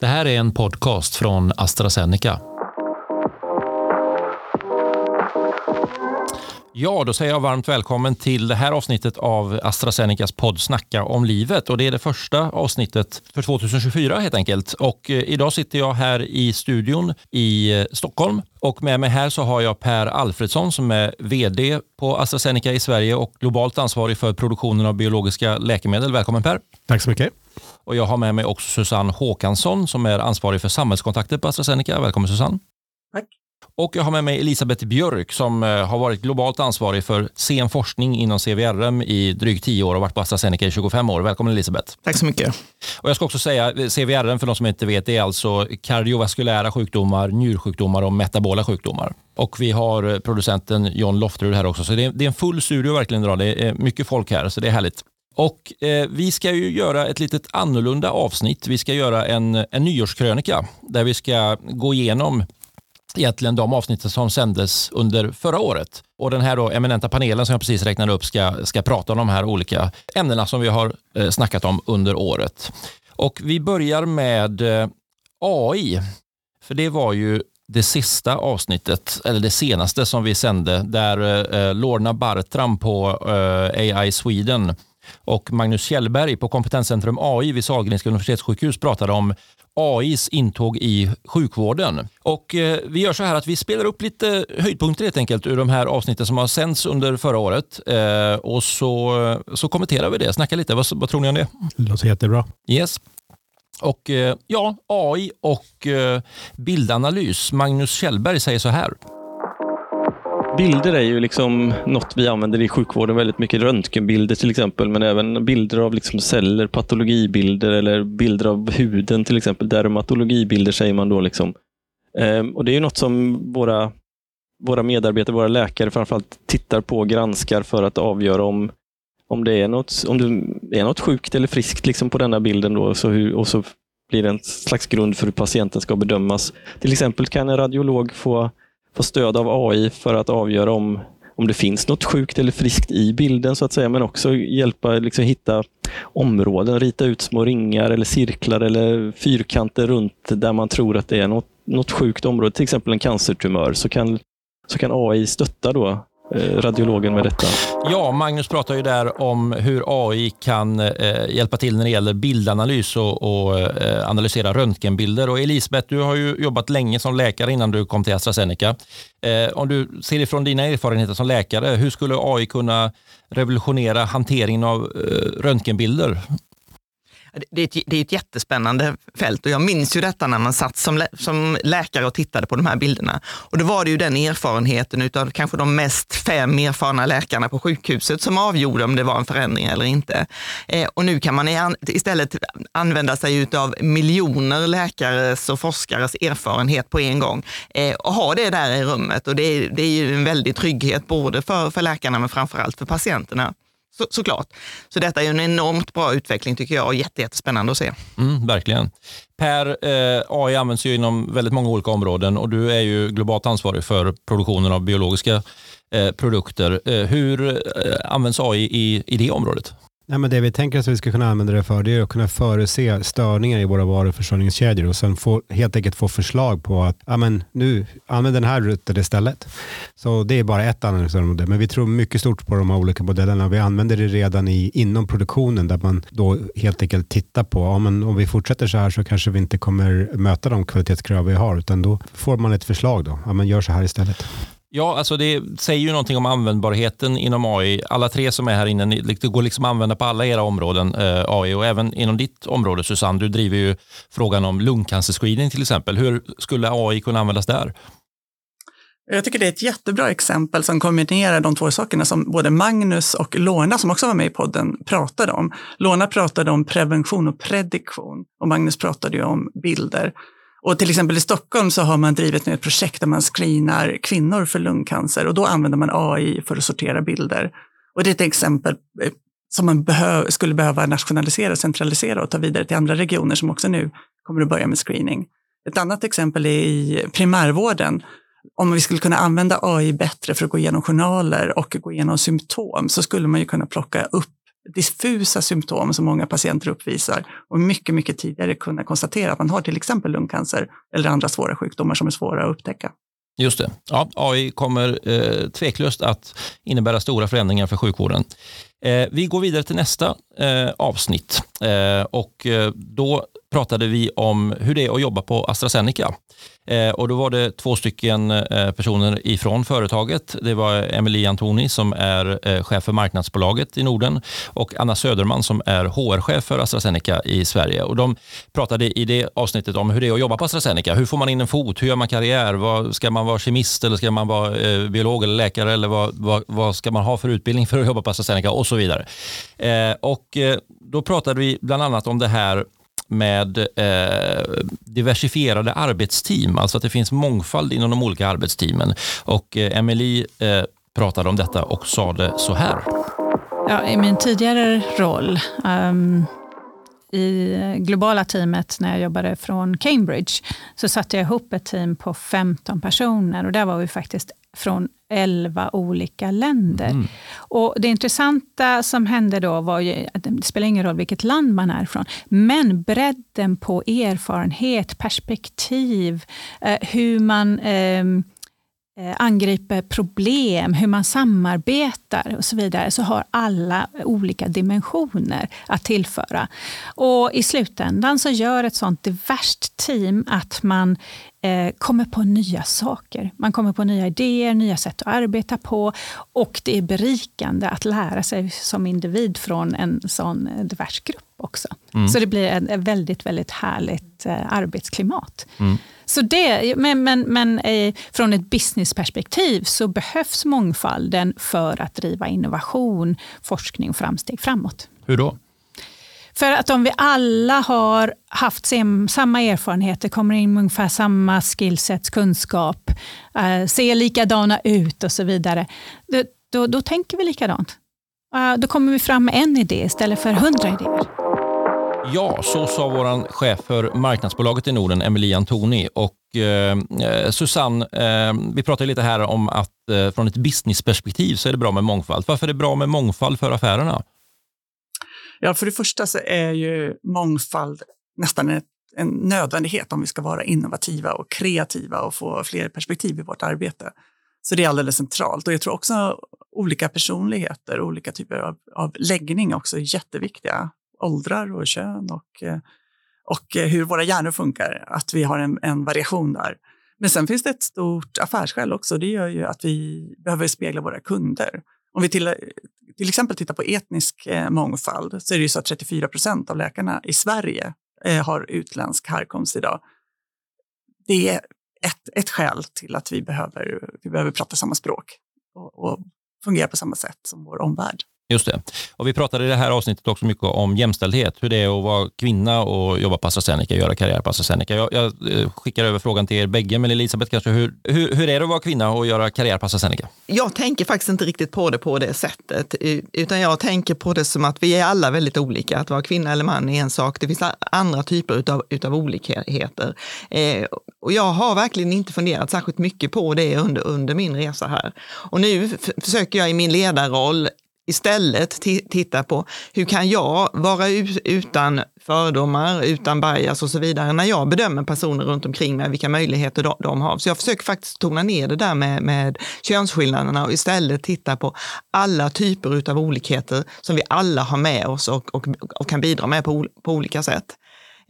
Det här är en podcast från AstraZeneca. Ja, då säger jag varmt välkommen till det här avsnittet av AstraZenecas podd Snacka om livet. Och Det är det första avsnittet för 2024 helt enkelt. Och eh, idag sitter jag här i studion i eh, Stockholm och med mig här så har jag Per Alfredsson som är VD på AstraZeneca i Sverige och globalt ansvarig för produktionen av biologiska läkemedel. Välkommen Per! Tack så mycket! Och jag har med mig också Susanne Håkansson som är ansvarig för samhällskontakter på AstraZeneca. Välkommen Susanne! Tack! Och jag har med mig Elisabeth Björk som eh, har varit globalt ansvarig för sen forskning inom CVRM i drygt 10 år och varit på AstraZeneca i 25 år. Välkommen Elisabeth. Tack så mycket. Och jag ska också säga, eh, CVRM för de som inte vet, det är alltså kardiovaskulära sjukdomar, njursjukdomar och metabola sjukdomar. Och vi har eh, producenten John Lofterud här också, så det är, det är en full studio verkligen idag. Det är mycket folk här, så det är härligt. Och eh, Vi ska ju göra ett litet annorlunda avsnitt. Vi ska göra en, en nyårskrönika där vi ska gå igenom egentligen de avsnitten som sändes under förra året. Och Den här då eminenta panelen som jag precis räknade upp ska, ska prata om de här olika ämnena som vi har eh, snackat om under året. Och Vi börjar med eh, AI, för det var ju det sista avsnittet, eller det senaste som vi sände, där eh, eh Lorna Bartram på eh, AI Sweden och Magnus Kjellberg på Kompetenscentrum AI vid Sahlgrenska universitetssjukhus pratade om AIs intåg i sjukvården. Och eh, vi gör så här att vi spelar upp lite höjdpunkter helt enkelt ur de här avsnitten som har sänds under förra året. Eh, och så, så kommenterar vi det, snackar lite. Vad, vad tror ni om det? Det låter jättebra. Yes. Och eh, ja, AI och bildanalys. Magnus Kjellberg säger så här. Bilder är ju liksom något vi använder i sjukvården väldigt mycket. Röntgenbilder till exempel, men även bilder av liksom celler, patologibilder eller bilder av huden till exempel. Dermatologibilder säger man då. liksom. Ehm, och Det är något som våra, våra medarbetare, våra läkare framförallt tittar på och granskar för att avgöra om, om det är något, om det är något sjukt eller friskt liksom på denna bilden. Då, så hur, och så blir det en slags grund för hur patienten ska bedömas. Till exempel kan en radiolog få få stöd av AI för att avgöra om, om det finns något sjukt eller friskt i bilden så att säga, men också hjälpa liksom, hitta områden, rita ut små ringar eller cirklar eller fyrkanter runt där man tror att det är något, något sjukt område, till exempel en cancertumör, så kan, så kan AI stötta då Eh, radiologen med detta. Ja, Magnus pratar ju där om hur AI kan eh, hjälpa till när det gäller bildanalys och, och eh, analysera röntgenbilder. Och Elisabeth, du har ju jobbat länge som läkare innan du kom till AstraZeneca. Eh, om du ser ifrån dina erfarenheter som läkare, hur skulle AI kunna revolutionera hanteringen av eh, röntgenbilder? Det är, ett, det är ett jättespännande fält och jag minns ju detta när man satt som, lä som läkare och tittade på de här bilderna. Och då var det ju den erfarenheten av kanske de mest fem erfarna läkarna på sjukhuset som avgjorde om det var en förändring eller inte. Eh, och nu kan man istället använda sig av miljoner läkares och forskares erfarenhet på en gång eh, och ha det där i rummet. Och det är, det är ju en väldig trygghet både för, för läkarna men framförallt för patienterna så, såklart. Så detta är en enormt bra utveckling tycker jag och jättespännande att se. Mm, verkligen. Per, eh, AI används ju inom väldigt många olika områden och du är ju globalt ansvarig för produktionen av biologiska eh, produkter. Eh, hur eh, används AI i, i det området? Nej, men det vi tänker att vi ska kunna använda det för det är att kunna förutse störningar i våra varuförsörjningskedjor och sen få, helt enkelt få förslag på att ja, men nu använd den här rutten istället. Så det är bara ett användningsområde, men vi tror mycket stort på de här olika modellerna. Vi använder det redan i, inom produktionen där man då helt enkelt tittar på ja, men om vi fortsätter så här så kanske vi inte kommer möta de kvalitetskrav vi har, utan då får man ett förslag. då. Ja, men gör så här istället. Ja, alltså det säger ju någonting om användbarheten inom AI. Alla tre som är här inne, det går liksom att använda på alla era områden, eh, AI. Och även inom ditt område, Susanne, du driver ju frågan om lungcancerscreening till exempel. Hur skulle AI kunna användas där? Jag tycker det är ett jättebra exempel som kombinerar de två sakerna som både Magnus och Lorna, som också var med i podden, pratade om. Lorna pratade om prevention och prediktion och Magnus pratade ju om bilder. Och till exempel i Stockholm så har man drivit ett projekt där man screenar kvinnor för lungcancer och då använder man AI för att sortera bilder. Och det är ett exempel eh, som man behö skulle behöva nationalisera, centralisera och ta vidare till andra regioner som också nu kommer att börja med screening. Ett annat exempel är i primärvården. Om vi skulle kunna använda AI bättre för att gå igenom journaler och gå igenom symptom så skulle man ju kunna plocka upp diffusa symptom som många patienter uppvisar och mycket, mycket tidigare kunna konstatera att man har till exempel lungcancer eller andra svåra sjukdomar som är svåra att upptäcka. Just det. Ja, AI kommer eh, tveklöst att innebära stora förändringar för sjukvården. Eh, vi går vidare till nästa eh, avsnitt eh, och eh, då pratade vi om hur det är att jobba på AstraZeneca. Eh, och då var det två stycken eh, personer ifrån företaget. Det var Emelie Antoni som är eh, chef för marknadsbolaget i Norden och Anna Söderman som är HR-chef för AstraZeneca i Sverige. Och de pratade i det avsnittet om hur det är att jobba på AstraZeneca. Hur får man in en fot? Hur gör man karriär? Vad, ska man vara kemist eller ska man vara eh, biolog eller läkare? Eller vad, vad, vad, ska man ha för utbildning för att jobba på AstraZeneca? Och så vidare. Eh, och eh, då pratade vi bland annat om det här med eh, diversifierade arbetsteam, alltså att det finns mångfald inom de olika arbetsteamen. Och eh, Emily eh, pratade om detta och sa det så här. Ja, I min tidigare roll um, i globala teamet när jag jobbade från Cambridge så satte jag ihop ett team på 15 personer och där var vi faktiskt från 11 olika länder. Mm. Och Det intressanta som hände då var ju, att det spelar ingen roll vilket land man är ifrån, men bredden på erfarenhet, perspektiv, eh, hur man Eh, Eh, angriper problem, hur man samarbetar och så vidare, så har alla olika dimensioner att tillföra. Och I slutändan så gör ett sånt diverst team att man eh, kommer på nya saker. Man kommer på nya idéer, nya sätt att arbeta på och det är berikande att lära sig som individ från en sån eh, divers grupp också. Mm. Så det blir ett väldigt, väldigt härligt eh, arbetsklimat. Mm. Så det, men men, men eh, från ett businessperspektiv så behövs mångfalden för att driva innovation, forskning och framsteg framåt. Hur då? För att om vi alla har haft samma erfarenheter, kommer in med ungefär samma skillsets, kunskap, eh, ser likadana ut och så vidare, då, då, då tänker vi likadant. Uh, då kommer vi fram med en idé istället för hundra idéer. Ja, så sa vår chef för marknadsbolaget i Norden, Emelie Antoni. Och, eh, eh, Susanne, eh, vi pratade lite här om att eh, från ett businessperspektiv så är det bra med mångfald. Varför är det bra med mångfald för affärerna? Ja, för det första så är ju mångfald nästan ett, en nödvändighet om vi ska vara innovativa och kreativa och få fler perspektiv i vårt arbete. Så det är alldeles centralt. Och jag tror också olika personligheter, olika typer av, av läggning också är jätteviktiga åldrar och kön och, eh, och eh, hur våra hjärnor funkar, att vi har en, en variation där. Men sen finns det ett stort affärsskäl också. Det gör ju att vi behöver spegla våra kunder. Om vi till, till exempel tittar på etnisk eh, mångfald så är det ju så att 34 procent av läkarna i Sverige har utländsk härkomst idag. Det är ett, ett skäl till att vi behöver, vi behöver prata samma språk och, och fungera på samma sätt som vår omvärld. Just det. Och vi pratade i det här avsnittet också mycket om jämställdhet, hur det är att vara kvinna och jobba på AstraZeneca, göra karriär på AstraZeneca. Jag, jag eh, skickar över frågan till er bägge, men Elisabeth kanske, hur, hur, hur, är det att vara kvinna och göra karriär på AstraZeneca? Jag tänker faktiskt inte riktigt på det på det sättet, eh, utan jag tänker på det som att vi är alla väldigt olika. Att vara kvinna eller man är en sak, det finns andra typer utav, utav olikheter. Eh, och jag har verkligen inte funderat särskilt mycket på det under, under min resa här. Och nu försöker jag i min ledarroll istället titta på hur kan jag vara utan fördomar, utan bias och så vidare när jag bedömer personer runt omkring mig, vilka möjligheter de, de har. Så jag försöker faktiskt tona ner det där med, med könsskillnaderna och istället titta på alla typer av olikheter som vi alla har med oss och, och, och kan bidra med på, på olika sätt.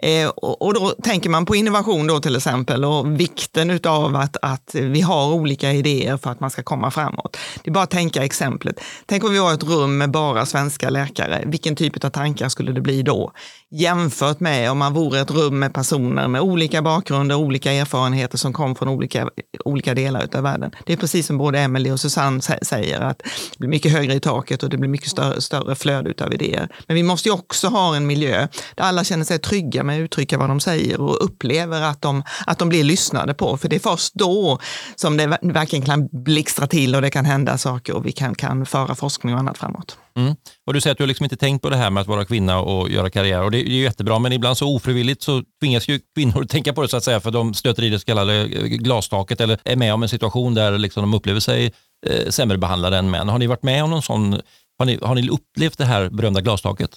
Eh, och, och, då tänker man på innovation då till exempel och vikten av att, att vi har olika idéer för att man ska komma framåt. Det är bara att tänka exemplet. Tänk om vi har ett rum med bara svenska läkare. Vilken typ av tankar skulle det bli då? Jämfört med om man vore ett rum med personer med olika bakgrunder, olika erfarenheter som kom från olika, olika delar av världen. Det är precis som både Emelie och Susanne säger, att det blir mycket högre i taket och det blir mycket större, större flöde av idéer. Men vi måste ju också ha en miljö där alla känner sig trygga med att uttrycka vad de säger och upplever att de, att de blir lyssnade på. För det är först då som det verkligen kan blixtra till och det kan hända saker och vi kan, kan föra forskning och annat framåt. Mm. Och Du säger att du har liksom inte tänkt på det här med att vara kvinna och göra karriär och det är ju jättebra, men ibland så ofrivilligt så tvingas ju kvinnor att tänka på det så att säga, för de stöter i det så kallade eh, glastaket eller är med om en situation där liksom de upplever sig eh, sämre behandlade än män. Har ni varit med om någon sån Har ni, har ni upplevt det här berömda glastaket?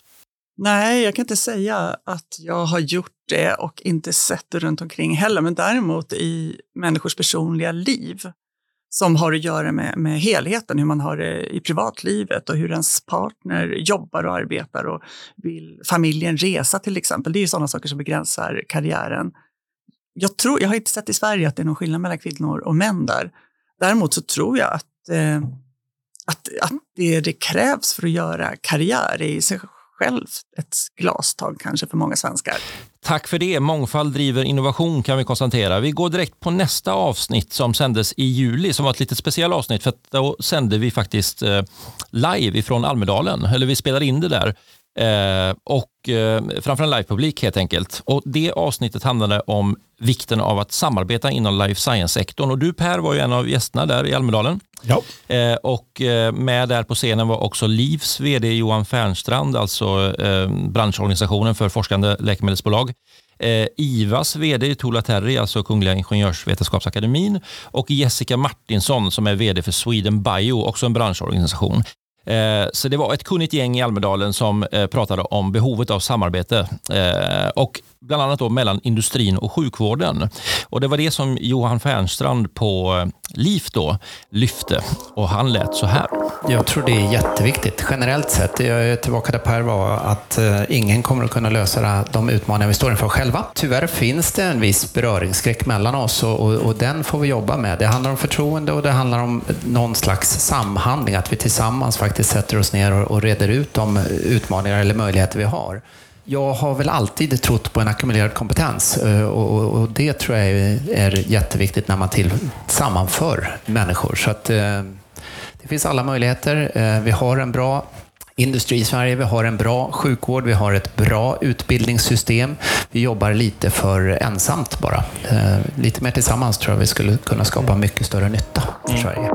Nej, jag kan inte säga att jag har gjort det och inte sett det runt omkring heller, men däremot i människors personliga liv som har att göra med, med helheten, hur man har det i privatlivet och hur ens partner jobbar och arbetar och vill familjen resa till exempel. Det är ju sådana saker som begränsar karriären. Jag, tror, jag har inte sett i Sverige att det är någon skillnad mellan kvinnor och män där. Däremot så tror jag att, eh, att, att det, det krävs för att göra karriär i sig själv ett glastag kanske för många svenskar. Tack för det. Mångfald driver innovation kan vi konstatera. Vi går direkt på nästa avsnitt som sändes i juli som var ett lite speciellt avsnitt för då sände vi faktiskt eh, live ifrån Almedalen, eller vi spelade in det där. Eh, och eh, framför en livepublik helt enkelt. Och Det avsnittet handlade om vikten av att samarbeta inom life science-sektorn. Och Du Per var ju en av gästerna där i Almedalen. Ja. Eh, och med där på scenen var också Livs vd Johan Fernstrand, alltså branschorganisationen för forskande läkemedelsbolag. IVAs vd Tola Terry, alltså Kungliga Ingenjörsvetenskapsakademin och Jessica Martinsson som är vd för Sweden Bio, också en branschorganisation. Eh, så det var ett kunnigt gäng i Almedalen som eh, pratade om behovet av samarbete eh, och bland annat då mellan industrin och sjukvården. Och Det var det som Johan Fernstrand på LIF då lyfte och han lät så här. Jag tror det är jätteviktigt. Generellt sett, jag är tillbaka där Per var, att ingen kommer att kunna lösa de utmaningar vi står inför själva. Tyvärr finns det en viss beröringsskräck mellan oss och, och, och den får vi jobba med. Det handlar om förtroende och det handlar om någon slags samhandling, att vi tillsammans faktiskt sätter oss ner och, och reder ut de utmaningar eller möjligheter vi har. Jag har väl alltid trott på en ackumulerad kompetens eh, och, det tror jag är jätteviktigt när man till, sammanför människor. Så att, eh, det finns alla möjligheter. Eh, vi har en bra industri i Sverige, vi har en bra sjukvård, vi har ett bra utbildningssystem. Vi jobbar lite för ensamt bara. Lite mer tillsammans tror jag vi skulle kunna skapa mycket större nytta för mm. Sverige.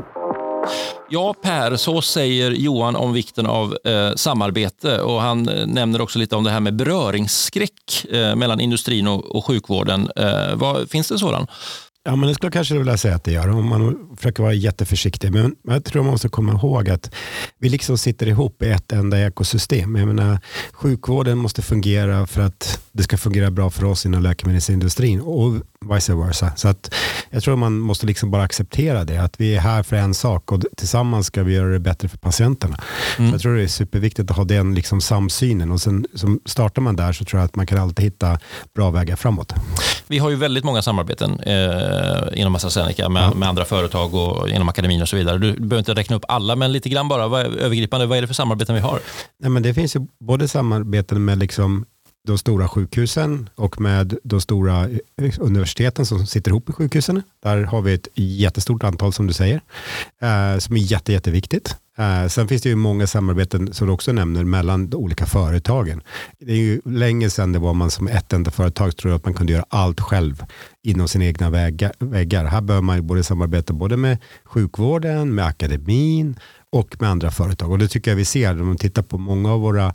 Ja, Per, så säger Johan om vikten av eh, samarbete och han eh, nämner också lite om det här med beröringsskräck eh, mellan industrin och, och sjukvården. Eh, vad, finns det sådan? Ja, men det skulle jag kanske vilja säga att det gör, om man försöker vara jätteförsiktig. Men jag tror man måste komma ihåg att vi liksom sitter ihop i ett enda ekosystem. Jag menar, sjukvården måste fungera för att det ska fungera bra för oss inom läkemedelsindustrin och vice versa. Så att jag tror man måste liksom bara acceptera det, att vi är här för en sak och tillsammans ska vi göra det bättre för patienterna. Mm. jag tror det är superviktigt att ha den liksom samsynen och sen som startar man där så tror jag att man kan alltid hitta bra vägar framåt. Vi har ju väldigt många samarbeten eh, inom AstraZeneca med, ja. med, andra företag och inom akademin och så vidare. Du behöver inte räkna upp alla, men lite grann bara vad, övergripande, vad är det för samarbeten vi har? Nej, men det finns ju både samarbeten med liksom de stora sjukhusen och med de stora eh, universiteten som sitter ihop i sjukhusen. Där har vi ett jättestort antal som du säger, eh, som är jätte, jätteviktigt. Eh, sen finns det ju många samarbeten som du också nämner mellan de olika företagen. Det är ju länge sedan det var man som ett enda företag tror att man kunde göra allt själv inom sina egna väggar. Här behöver man ju både samarbeta både med sjukvården, med akademin, och med andra företag. Och det tycker jag vi ser när man tittar på många av våra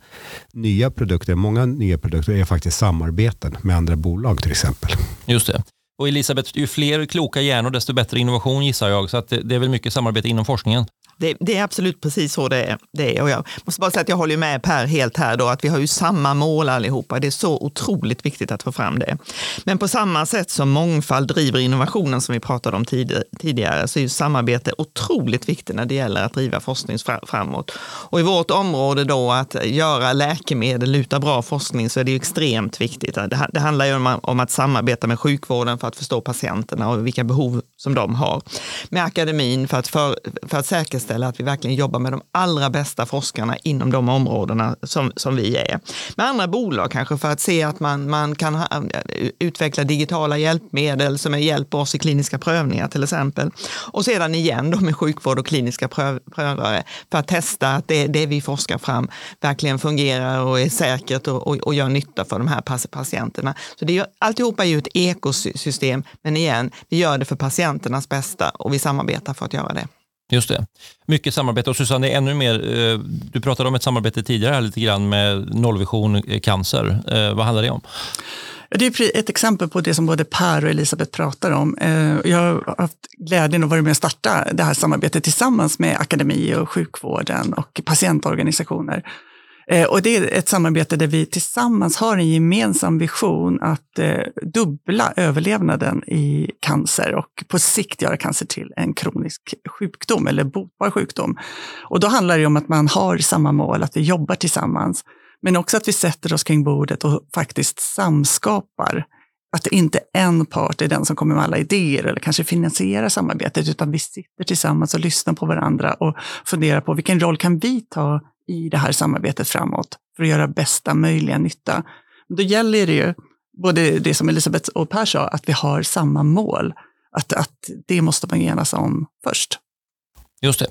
nya produkter. Många nya produkter är faktiskt samarbeten med andra bolag till exempel. Just det. Och Elisabeth, ju fler kloka hjärnor desto bättre innovation gissar jag. Så att det är väl mycket samarbete inom forskningen. Det, det, är absolut precis så det är. det är. Och jag måste bara säga att jag håller med Per helt här då, att vi har ju samma mål allihopa. Det är så otroligt viktigt att få fram det. Men på samma sätt som mångfald driver innovationen som vi pratade om tid, tidigare, så är ju samarbete otroligt viktigt när det gäller att driva forskning framåt. Och i vårt område då att göra läkemedel utan bra forskning så är det extremt viktigt. Det, det handlar ju om, om att samarbeta med sjukvården för att förstå patienterna och vilka behov som de har. Med akademin för att, för, för att säkerställa säkerställa att vi verkligen jobbar med de allra bästa forskarna inom de områdena som, som vi är. Med andra bolag kanske för att se att man, man kan ha, utveckla digitala hjälpmedel som hjälper oss i kliniska prövningar till exempel. Och sedan igen då med sjukvård och kliniska pröv, prövare för att testa att det, det vi forskar fram verkligen fungerar och är säkert och, och, och gör nytta för de här patienterna. Så det är, alltihopa är ju ett ekosystem, men igen, vi gör det för patienternas bästa och vi samarbetar för att göra det. Just det. Mycket samarbete. Och Susanne, det är ännu mer, eh, du pratade om ett samarbete tidigare här lite grann med nollvision eh, cancer. Eh, vad handlar det om? Det är ett exempel på det som både Per och Elisabeth pratar om. Jag har haft glädjen att vara med och starta det här samarbetet tillsammans med akademi och sjukvården och patientorganisationer. Eh, och det är ett samarbete där vi tillsammans har en gemensam vision att eh, dubbla överlevnaden i cancer och på sikt göra cancer till en kronisk sjukdom eller botbar sjukdom. Och då handlar det om att man har samma mål, att vi jobbar tillsammans. Men också att vi sätter oss kring bordet och faktiskt samskapar. Att det inte en part är den som kommer med alla idéer eller kanske finansierar samarbetet, utan vi sitter tillsammans och lyssnar på varandra och funderar på vilken roll kan vi ta i det här samarbetet framåt för att göra bästa möjliga nytta. Då gäller det ju, både det som Elisabeth och Per sa, att vi har samma mål. Att, att det måste man enas om först. Just det.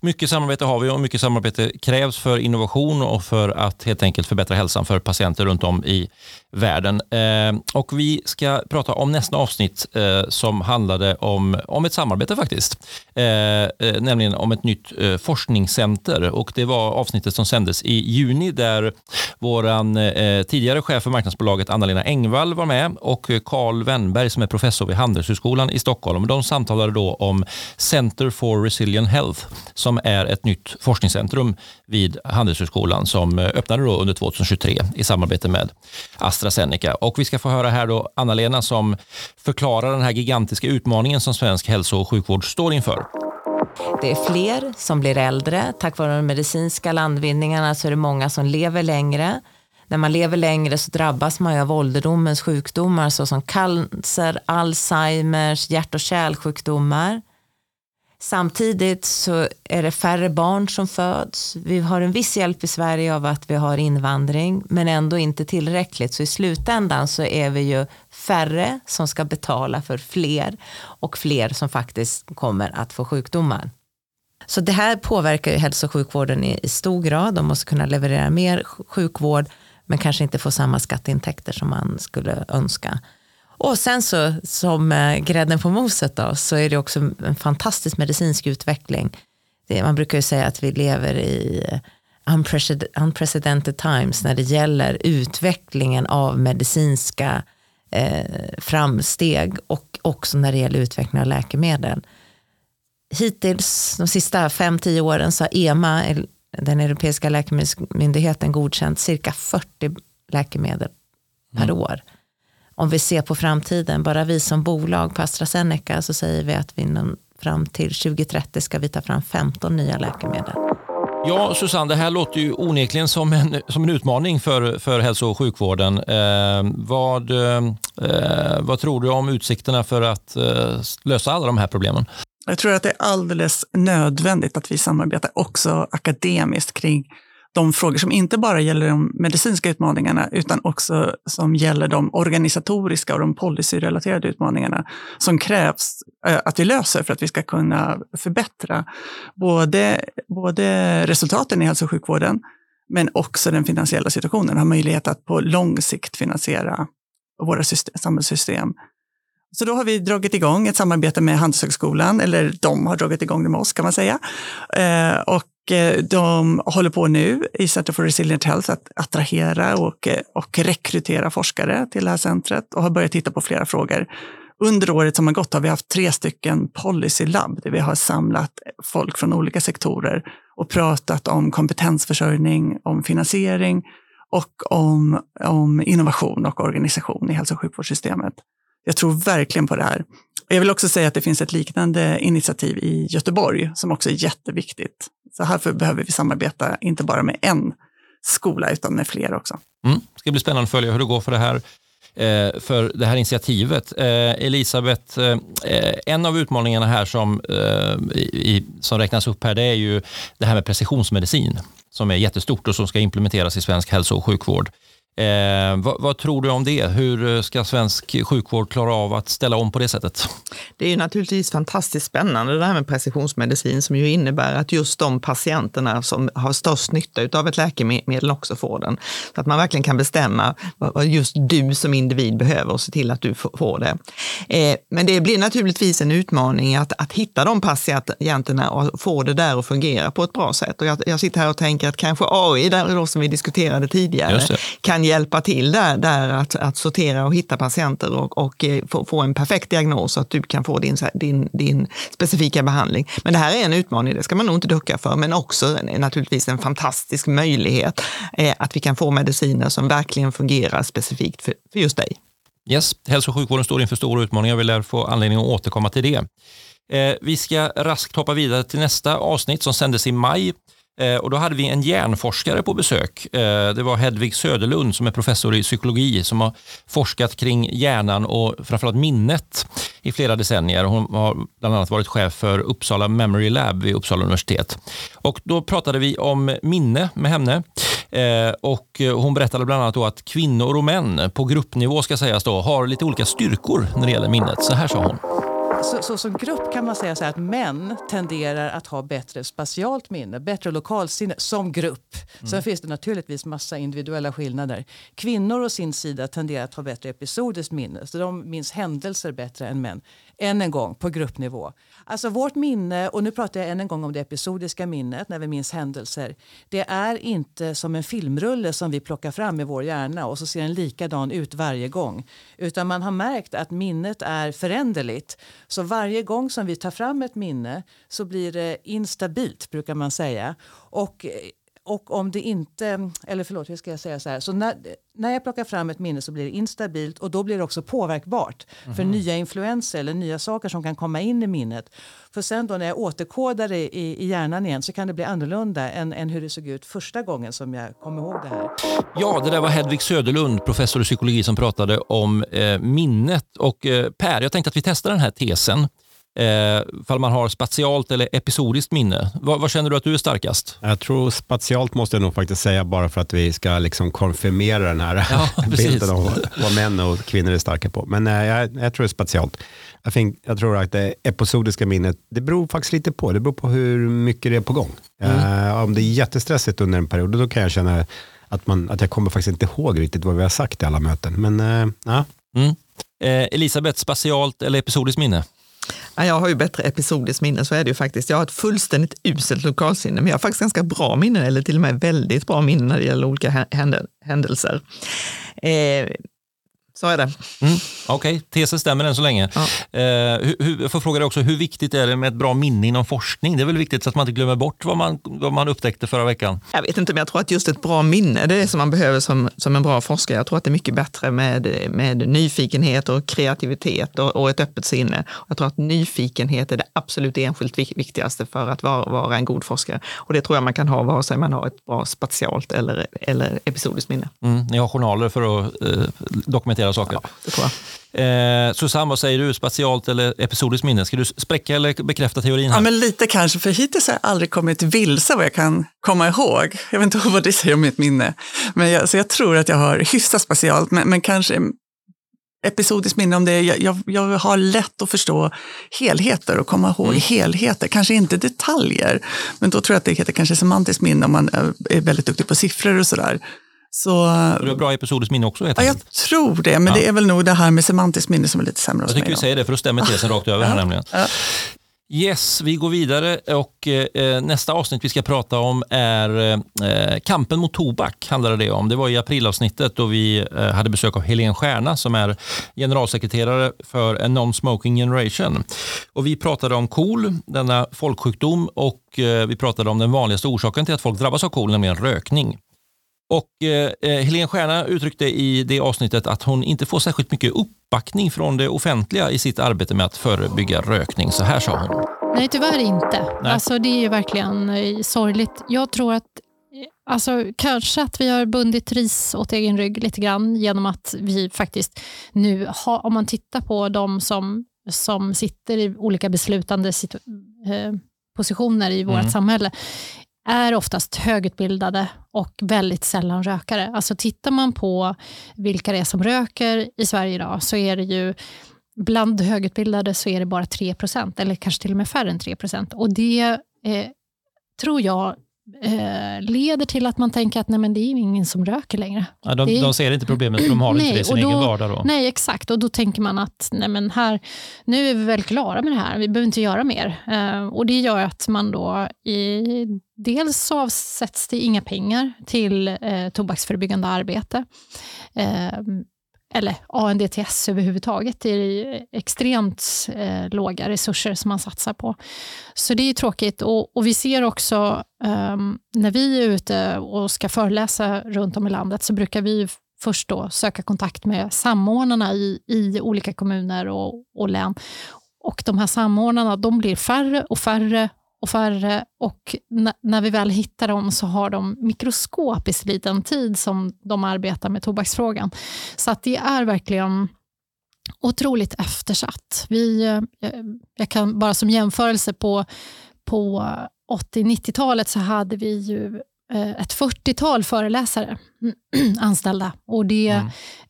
Mycket samarbete har vi och mycket samarbete krävs för innovation och för att helt enkelt förbättra hälsan för patienter runt om i världen. Eh, och vi ska prata om nästa avsnitt eh, som handlade om, om ett samarbete faktiskt. Eh, nämligen om ett nytt forskningscenter och det var avsnittet som sändes i juni där våran tidigare chef för marknadsbolaget Anna-Lena Engvall var med och Carl Wennberg som är professor vid Handelshögskolan i Stockholm. De samtalade då om Center for Resilience Resilient Health som är ett nytt forskningscentrum vid Handelshögskolan som eh, öppnade då under 2023 i samarbete med AstraZeneca. Och vi ska få höra här då Anna-Lena som förklarar den här gigantiska utmaningen som svensk hälso och sjukvård står inför. Det är fler som blir äldre. Tack vare de medicinska landvinningarna så är det många som lever längre. När man lever längre så drabbas man ju av ålderdomens sjukdomar såsom cancer, Alzheimers, hjärt och kärlsjukdomar. Samtidigt så är det färre barn som föds. Vi har en viss hjälp i Sverige av att vi har invandring men ändå inte tillräckligt. Så i slutändan så är vi ju färre som ska betala för fler och fler som faktiskt kommer att få sjukdomar. Så det här påverkar ju hälso och sjukvården i, i stor grad. De måste kunna leverera mer sjukvård men kanske inte få samma skatteintäkter som man skulle önska. Och sen så som eh, grädden på moset då, så är det också en fantastisk medicinsk utveckling. Det, man brukar ju säga att vi lever i unprecedented times när det gäller utvecklingen av medicinska eh, framsteg och också när det gäller utveckling av läkemedel. Hittills de sista 5-10 åren så har EMA, den europeiska läkemedelsmyndigheten, godkänt cirka 40 läkemedel per mm. år om vi ser på framtiden, bara vi som bolag på AstraZeneca så säger vi att vi inom, fram till 2030 ska vi ta fram 15 nya läkemedel. Ja, Susanne, det här låter ju onekligen som en, som en utmaning för, för hälso och sjukvården. Eh, vad, eh, vad tror du om utsikterna för att eh, lösa alla de här problemen? Jag tror att det är alldeles nödvändigt att vi samarbetar också akademiskt kring de frågor som inte bara gäller de medicinska utmaningarna utan också som gäller de organisatoriska och de policyrelaterade utmaningarna som krävs eh, att vi löser för att vi ska kunna förbättra både, både resultaten i hälso och sjukvården men också den finansiella situationen, ha möjlighet att på lång sikt finansiera våra system, samhällssystem. Så då har vi dragit igång ett samarbete med Handelshögskolan, eller de har dragit igång det med oss kan man säga. Eh, och Eh, de håller på nu i Center for Resilient Health att attrahera och, eh, och rekrytera forskare till det här centret och har börjat titta på flera frågor. Under året som har gått har vi haft tre stycken policylabb där vi har samlat folk från olika sektorer och pratat om kompetensförsörjning, om finansiering och om, om innovation och organisation i hälso och sjukvårdssystemet. Jag tror verkligen på det här. Jag vill också säga att det finns ett liknande initiativ i Göteborg som också är jätteviktigt. Så här behöver vi samarbeta, inte bara med en skola, utan med fler också. Mm. Det ska bli spännande att följa hur det går för det här eh, för det här initiativet. Eh, Elisabeth, eh, en av utmaningarna här som, som räknas upp här, det är ju det här med precisionsmedicin som är jättestort och som ska implementeras i svensk hälso och sjukvård. Eh, vad, vad, tror du om det? Hur ska svensk sjukvård klara av att ställa om på det sättet? Det är naturligtvis fantastiskt spännande det här med precisionsmedicin som ju innebär att just de patienterna som har störst nytta av ett läkemedel också får den. Så att man verkligen kan bestämma vad just du som individ behöver och se till att du får det. Eh, men det blir naturligtvis en utmaning att, att hitta de patienterna och få det där att fungera på ett bra sätt. Och jag, jag sitter här och tänker att kanske AI, där då som vi diskuterade tidigare, kan kan hjälpa till där, där att, att sortera och hitta patienter och, och eh, få, få, en perfekt diagnos så att du kan få din, din, din specifika behandling. Men det här är en utmaning, det ska man nog inte ducka för, men också naturligtvis en fantastisk möjlighet eh, att vi kan få mediciner som verkligen fungerar specifikt för, för just dig. Yes, hälso och sjukvården står inför stora utmaningar. Vi lär få anledning att återkomma till det. Eh, vi ska raskt hoppa vidare till nästa avsnitt som sändes i maj. Eh, och då hade vi en hjärnforskare på besök. Eh, det var Hedvig Söderlund som är professor i psykologi som har forskat kring hjärnan och framförallt minnet i flera decennier. Hon har bland annat varit chef för Uppsala Memory Lab vid Uppsala universitet. Och då pratade vi om minne med henne. Eh, och hon berättade bland annat att kvinnor och män på gruppnivå ska sägas då, har lite olika styrkor när det gäller minnet. Så här sa hon. Så, så, som grupp kan man säga att män tenderar att ha bättre spatialt minne, bättre lokalsinne som grupp. Mm. Sen finns det naturligtvis massa individuella skillnader. Kvinnor å sin sida tenderar att ha bättre episodiskt minne, så de minns händelser bättre än män. Än en gång, på gruppnivå. Alltså vårt minne, och nu pratar jag än en gång om det episodiska minnet när vi minns händelser. Det är inte som en filmrulle som vi plockar fram i vår hjärna och så ser den likadan ut varje gång. Utan man har märkt att minnet är föränderligt. Så varje gång som vi tar fram ett minne så blir det instabilt brukar man säga. Och eh, och om det inte, eller förlåt, hur ska jag säga så här. Så när, när jag plockar fram ett minne så blir det instabilt och då blir det också påverkbart mm. för nya influenser eller nya saker som kan komma in i minnet. För sen då när jag återkodar det i, i hjärnan igen så kan det bli annorlunda än, än hur det såg ut första gången som jag kom ihåg det här. Ja, det där var Hedvig Söderlund, professor i psykologi som pratade om eh, minnet. Och eh, Per, jag tänkte att vi testar den här tesen eh, fall man har spatialt eller episodiskt minne. Vad, vad, känner du att du är starkast? Jag tror spatialt måste jag nog faktiskt säga bara för att vi ska liksom konfirmera den här ja, bilden av vad män och kvinnor är starka på. Men eh, jag, jag tror spatialt. Jag, think, jag, tror att det episodiska minnet, det beror faktiskt lite på. Det beror på hur mycket det är på gång. Mm. Uh, om det är jättestressigt under en period, då kan jag känna att, man, att jag kommer faktiskt inte ihåg riktigt vad vi har sagt i alla möten. Men uh, ja. Mm. Eh, Elisabeth, spatialt eller episodiskt minne? Jag har ju bättre episodiskt minne, så är det ju faktiskt. Jag har ett fullständigt uselt lokalsinne, men jag har faktiskt ganska bra minne, eller till och med väldigt bra minne när det gäller olika händelser. Eh, så är det. Mm, Okej, okay. tesen stämmer än så länge. Ja. Eh, hur, hur, jag får fråga dig också, hur viktigt är det med ett bra minne inom forskning? Det är väl viktigt så att man inte glömmer bort vad man, vad man upptäckte förra veckan? Jag vet inte, men jag tror att just ett bra minne, det är det som man behöver som, som en bra forskare. Jag tror att det är mycket bättre med, med nyfikenhet och kreativitet och, och ett öppet sinne. Jag tror att nyfikenhet är det absolut enskilt viktigaste för att vara, vara en god forskare. Och det tror jag man kan ha vare sig man har ett bra spatialt eller, eller episodiskt minne. Mm, ni har journaler för att eh, dokumentera flera saker. Ja, det tror jag. Eh, Susanne, vad säger du? Spatialt eller episodiskt minne? Ska du spräcka eller bekräfta teorin? Här? Ja, men lite kanske, för hittills har jag aldrig kommit vilse vad jag kan komma ihåg. Jag vet inte vad det säger om mitt minne. Men jag, så jag tror att jag har hyfsat spatialt, men, men kanske episodiskt minne om det. Jag, jag, jag, har lätt att förstå helheter och komma ihåg mm. helheter. Kanske inte detaljer, men då tror jag att det heter kanske semantiskt minne om man är väldigt duktig på siffror och sådär. Så, du har bra episodiskt minne också? Ja, jag tror det, men ja. det är väl nog det här med semantiskt minne som är lite sämre Jag tycker vi säger det, för då stämmer tesen rakt över här nämligen. Yes, vi går vidare och eh, nästa avsnitt vi ska prata om är eh, kampen mot tobak. handlade Det om. Det var i aprilavsnittet då vi eh, hade besök av Helene Stjärna som är generalsekreterare för A Non-Smoking Generation. Och vi pratade om KOL, denna folksjukdom och eh, vi pratade om den vanligaste orsaken till att folk drabbas av KOL, nämligen rökning. Och eh, eh, Helene Stjärna uttryckte i det avsnittet att hon inte får särskilt mycket uppbackning från det offentliga i sitt arbete med att förebygga rökning. Så här sa hon. Nej, tyvärr inte. Nej. Alltså, det är verkligen eh, sorgligt. Jag tror att eh, Alltså, kanske att vi har bundit ris åt egen rygg lite grann genom att vi faktiskt nu har, om man tittar på de som, som sitter i olika beslutande situ, eh, positioner i vårt mm. samhälle, är oftast högutbildade och väldigt sällan rökare. Alltså tittar man på vilka det är som röker i Sverige idag så är det ju bland högutbildade så är det bara 3% eller kanske till och med färre än 3% Och det eh, tror jag eh, leder till att man tänker att nej, men det är ingen som röker längre. Ja, de, det, de ser inte problemet, för de har nej, inte det i sin då, egen vardag. Då. Nej, exakt. Och då tänker man att nej, men här, nu är vi väl klara med det här, vi behöver inte göra mer. Eh, och Det gör att man då i, dels avsätts det inga pengar till eh, tobaksförebyggande arbete. Eller ANDTS överhuvudtaget. Det är extremt eh, låga resurser som man satsar på. Så det är tråkigt. Och, och vi ser också um, när vi är ute och ska föreläsa runt om i landet så brukar vi först då söka kontakt med samordnarna i, i olika kommuner och, och län. Och de här samordnarna de blir färre och färre och färre och när vi väl hittar dem så har de mikroskopiskt liten tid som de arbetar med tobaksfrågan. Så att det är verkligen otroligt eftersatt. Vi, eh, eh, jag kan bara som jämförelse på, på 80-90-talet så hade vi ju ett 40-tal föreläsare anställda och det,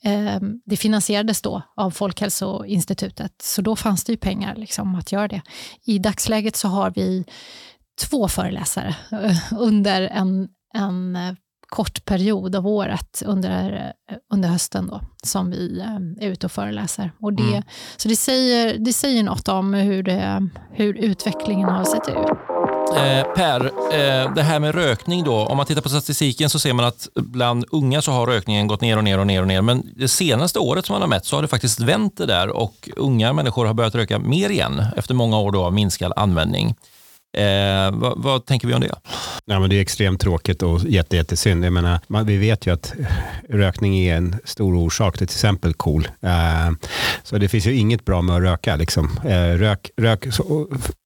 mm. det finansierades då av Folkhälsoinstitutet. Så då fanns det ju pengar liksom att göra det. I dagsläget så har vi två föreläsare eh, under en, en eh, kort period av året under, under hösten då, som vi är ute och föreläser. Och det, mm. Så det säger, det säger något om hur, det, hur utvecklingen har sett ut. Eh, per, eh, det här med rökning då. Om man tittar på statistiken så ser man att bland unga så har rökningen gått ner och ner och ner och ner. Men det senaste året som man har mätt så har det faktiskt vänt det där och unga människor har börjat röka mer igen efter många år då av minskad användning. Eh, vad, vad, tänker vi om det? Ja, men det är extremt tråkigt och jätte, jättesynd. Jag menar, man, vi vet ju att rökning är en stor orsak till till exempel KOL. Eh, så det finns ju inget bra med att röka. Liksom. Eh, rök, rök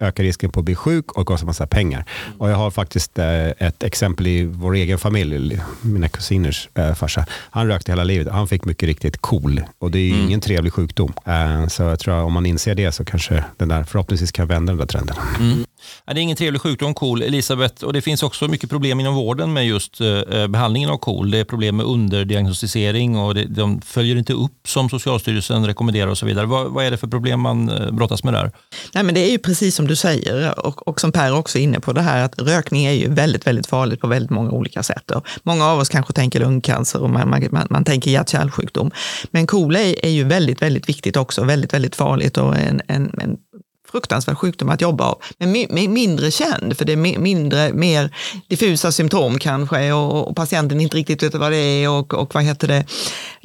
ökar risken på att bli sjuk och kostar massa pengar. Och jag har faktiskt eh, ett exempel i vår egen familj, mina kusiners eh, farsa. Han rökte hela livet. Han fick mycket riktigt KOL och det är ju mm. ingen trevlig sjukdom. Eh, så jag tror att om man inser det så kanske den där förhoppningsvis kan vända den där trenden. Mm. Det är ingen trevlig sjukdom, KOL, Elisabeth. Och det finns också mycket problem inom vården med just eh, behandlingen av KOL. Det är problem med underdiagnostisering och det, de följer inte upp som Socialstyrelsen rekommenderar och så vidare. Vad, vad är det för problem man eh, brottas med där? Nej, men det är ju precis som du säger och, och som Per också är inne på det här att rökning är ju väldigt, väldigt farligt på väldigt många olika sätt. Och många av oss kanske tänker lungcancer och man, man, man tänker hjärt-kärlsjukdom. Men KOL är, är ju väldigt, väldigt viktigt också, väldigt, väldigt farligt och en, en, en fruktansvärd sjukdom att jobba av, men mindre känd, för det är mindre, mer diffusa symptom kanske och, och patienten inte riktigt vet vad det är och, och vad heter det,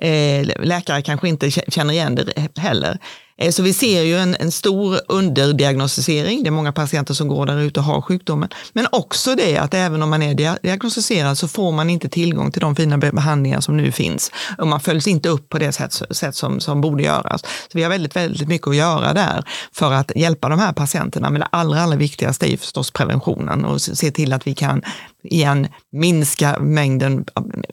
eh, läkare kanske inte känner igen det heller. Eh, så vi ser ju en, en, stor underdiagnostisering. Det är många patienter som går där ute och har sjukdomen. Men också det att även om man är diagnostiserad så får man inte tillgång till de fina behandlingar som nu finns. Och man följs inte upp på det sätt, sätt som, som borde göras. Så vi har väldigt, väldigt mycket att göra där för att hjälpa de här patienterna. Men det allra, allra viktigaste är förstås preventionen och se till att vi kan igen minska mängden,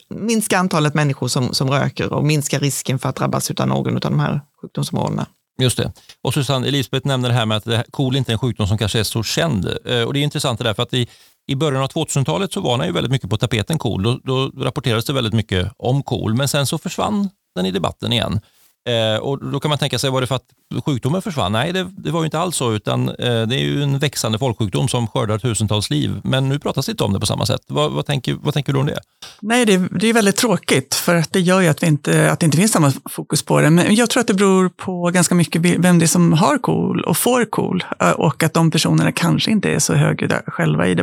minska antalet människor som, som röker och minska risken för att drabbas av någon av de här sjukdomsområdena. Just det. Och Susanne, Elisabeth nämner det här med att KOL inte är en sjukdom som kanske är så känd. Eh, och Det är intressant det där, för att i, i början av 2000-talet så var den ju väldigt mycket på tapeten KOL. Då, då rapporterades det väldigt mycket om KOL, men sen så försvann den i debatten igen. Eh, och Då kan man tänka sig, var det för att sjukdomen försvann? Nej, det, det var ju inte alls så, utan eh, det är ju en växande folksjukdom som skördar tusentals liv. Men nu pratas det inte om det på samma sätt. Vad, vad, tänker, vad tänker du om det? Nej, det, det är väldigt tråkigt, för att det gör ju att, vi inte, att det inte finns samma fokus på det. Men jag tror att det beror på ganska mycket vem det är som har KOL och får KOL eh, och att de personerna kanske inte är så höga själva i